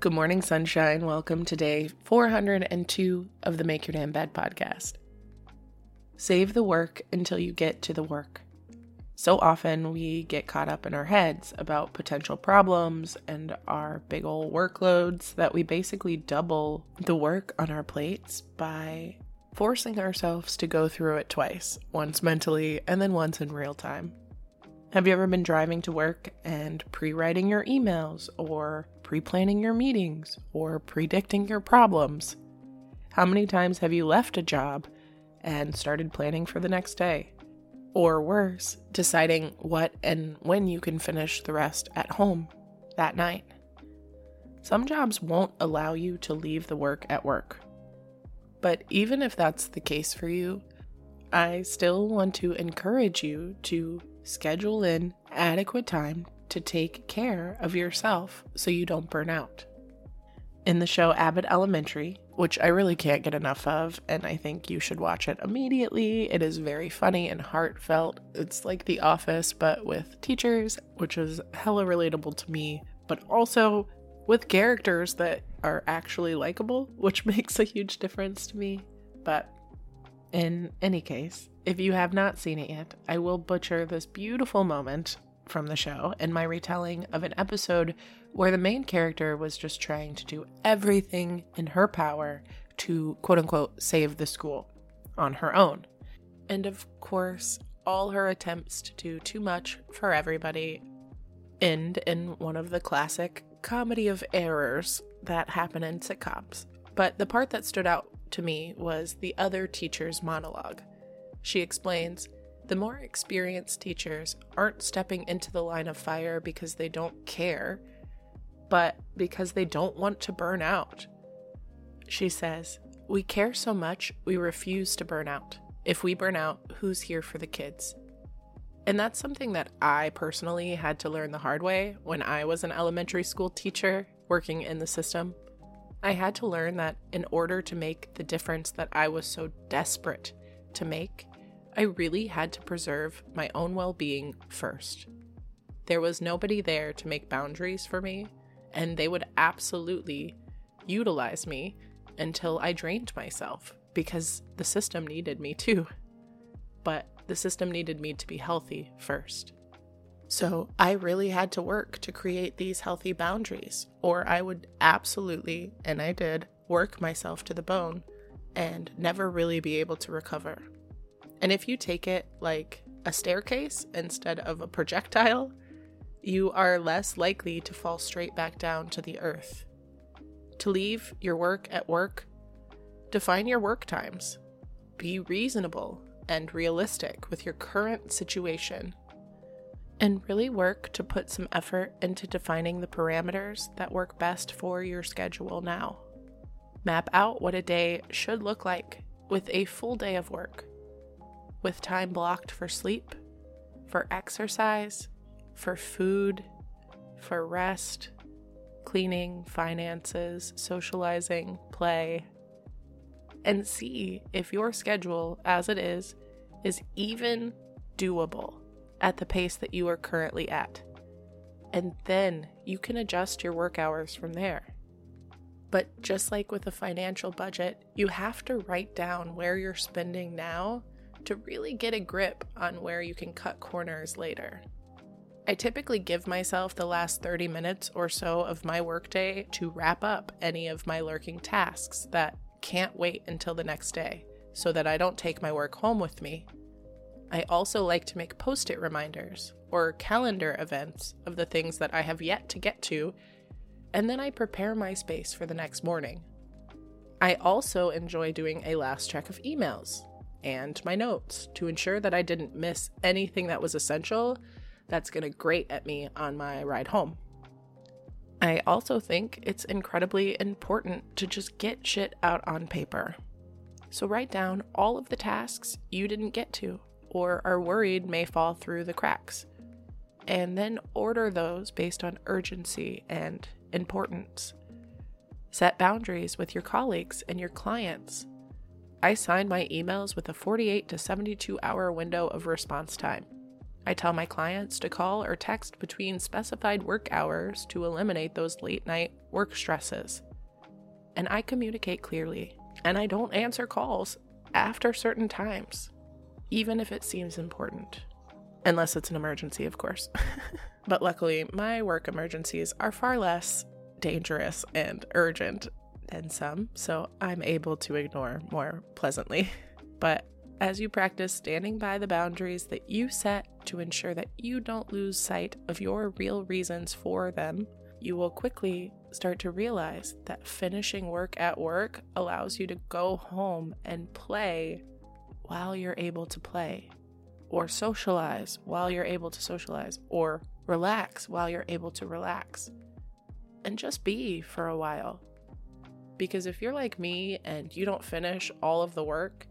Good morning, sunshine. Welcome to day 402 of the Make Your Damn Bed podcast. Save the work until you get to the work. So often we get caught up in our heads about potential problems and our big old workloads that we basically double the work on our plates by forcing ourselves to go through it twice once mentally and then once in real time. Have you ever been driving to work and pre writing your emails, or pre planning your meetings, or predicting your problems? How many times have you left a job and started planning for the next day? Or worse, deciding what and when you can finish the rest at home that night? Some jobs won't allow you to leave the work at work. But even if that's the case for you, I still want to encourage you to schedule in adequate time to take care of yourself so you don't burn out. In the show Abbott Elementary, which I really can't get enough of, and I think you should watch it immediately. It is very funny and heartfelt. It's like The Office, but with teachers, which is hella relatable to me, but also with characters that are actually likable, which makes a huge difference to me. But in any case, if you have not seen it yet, I will butcher this beautiful moment from the show and my retelling of an episode where the main character was just trying to do everything in her power to quote unquote save the school on her own. And of course, all her attempts to do too much for everybody end in one of the classic comedy of errors that happen in sitcoms. But the part that stood out to me was the other teacher's monologue. She explains the more experienced teachers aren't stepping into the line of fire because they don't care, but because they don't want to burn out. She says, We care so much, we refuse to burn out. If we burn out, who's here for the kids? And that's something that I personally had to learn the hard way when I was an elementary school teacher working in the system. I had to learn that in order to make the difference that I was so desperate to make, I really had to preserve my own well being first. There was nobody there to make boundaries for me, and they would absolutely utilize me until I drained myself because the system needed me too. But the system needed me to be healthy first. So I really had to work to create these healthy boundaries, or I would absolutely, and I did, work myself to the bone and never really be able to recover. And if you take it like a staircase instead of a projectile, you are less likely to fall straight back down to the earth. To leave your work at work, define your work times. Be reasonable and realistic with your current situation. And really work to put some effort into defining the parameters that work best for your schedule now. Map out what a day should look like with a full day of work, with time blocked for sleep, for exercise, for food, for rest, cleaning, finances, socializing, play, and see if your schedule as it is is even doable at the pace that you are currently at. And then you can adjust your work hours from there. But just like with a financial budget, you have to write down where you're spending now to really get a grip on where you can cut corners later. I typically give myself the last 30 minutes or so of my workday to wrap up any of my lurking tasks that can't wait until the next day so that I don't take my work home with me. I also like to make post it reminders or calendar events of the things that I have yet to get to, and then I prepare my space for the next morning. I also enjoy doing a last check of emails and my notes to ensure that I didn't miss anything that was essential that's going to grate at me on my ride home. I also think it's incredibly important to just get shit out on paper. So write down all of the tasks you didn't get to or are worried may fall through the cracks. And then order those based on urgency and importance. Set boundaries with your colleagues and your clients. I sign my emails with a 48 to 72 hour window of response time. I tell my clients to call or text between specified work hours to eliminate those late night work stresses. And I communicate clearly, and I don't answer calls after certain times, even if it seems important. Unless it's an emergency, of course. but luckily, my work emergencies are far less dangerous and urgent than some, so I'm able to ignore more pleasantly. But as you practice standing by the boundaries that you set to ensure that you don't lose sight of your real reasons for them, you will quickly start to realize that finishing work at work allows you to go home and play while you're able to play, or socialize while you're able to socialize, or relax while you're able to relax, and just be for a while. Because if you're like me and you don't finish all of the work,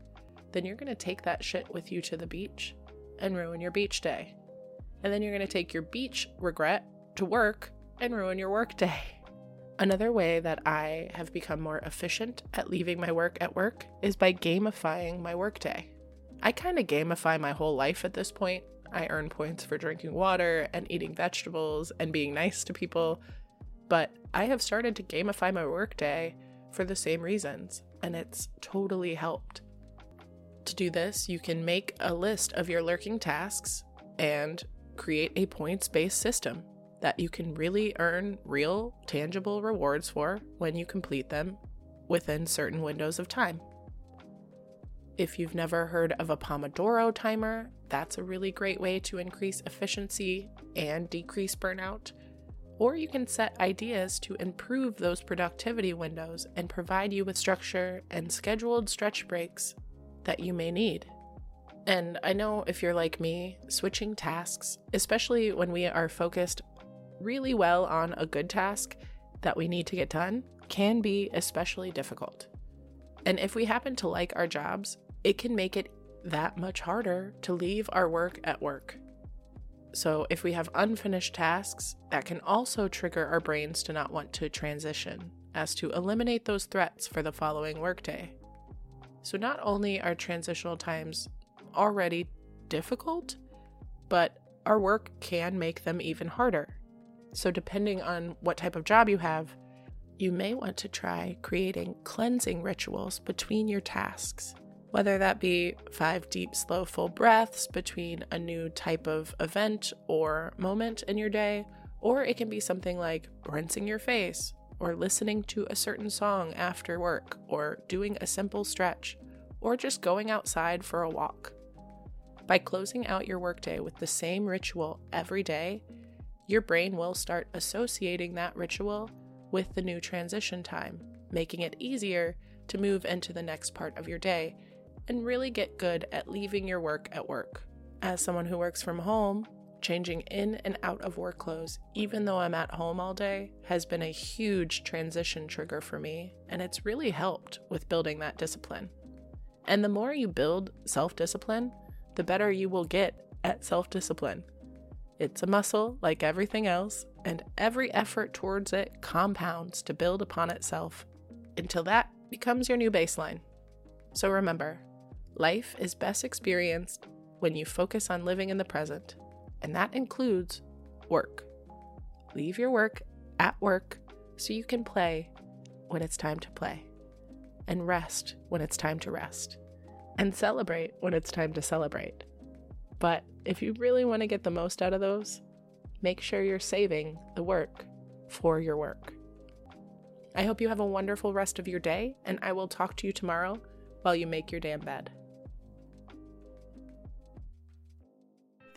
then you're going to take that shit with you to the beach and ruin your beach day. And then you're going to take your beach regret to work and ruin your work day. Another way that I have become more efficient at leaving my work at work is by gamifying my workday. I kind of gamify my whole life at this point. I earn points for drinking water and eating vegetables and being nice to people, but I have started to gamify my workday for the same reasons, and it's totally helped. To do this, you can make a list of your lurking tasks and create a points based system that you can really earn real, tangible rewards for when you complete them within certain windows of time. If you've never heard of a Pomodoro timer, that's a really great way to increase efficiency and decrease burnout. Or you can set ideas to improve those productivity windows and provide you with structure and scheduled stretch breaks that you may need. And I know if you're like me, switching tasks, especially when we are focused really well on a good task that we need to get done, can be especially difficult. And if we happen to like our jobs, it can make it that much harder to leave our work at work. So, if we have unfinished tasks, that can also trigger our brains to not want to transition, as to eliminate those threats for the following workday. So, not only are transitional times already difficult, but our work can make them even harder. So, depending on what type of job you have, you may want to try creating cleansing rituals between your tasks, whether that be five deep, slow, full breaths between a new type of event or moment in your day, or it can be something like rinsing your face, or listening to a certain song after work, or doing a simple stretch, or just going outside for a walk. By closing out your workday with the same ritual every day, your brain will start associating that ritual with the new transition time, making it easier to move into the next part of your day and really get good at leaving your work at work. As someone who works from home, changing in and out of work clothes, even though I'm at home all day, has been a huge transition trigger for me, and it's really helped with building that discipline. And the more you build self discipline, the better you will get at self discipline. It's a muscle like everything else, and every effort towards it compounds to build upon itself until that becomes your new baseline. So remember, life is best experienced when you focus on living in the present, and that includes work. Leave your work at work so you can play when it's time to play, and rest when it's time to rest, and celebrate when it's time to celebrate. But if you really want to get the most out of those, make sure you're saving the work for your work. I hope you have a wonderful rest of your day, and I will talk to you tomorrow while you make your damn bed.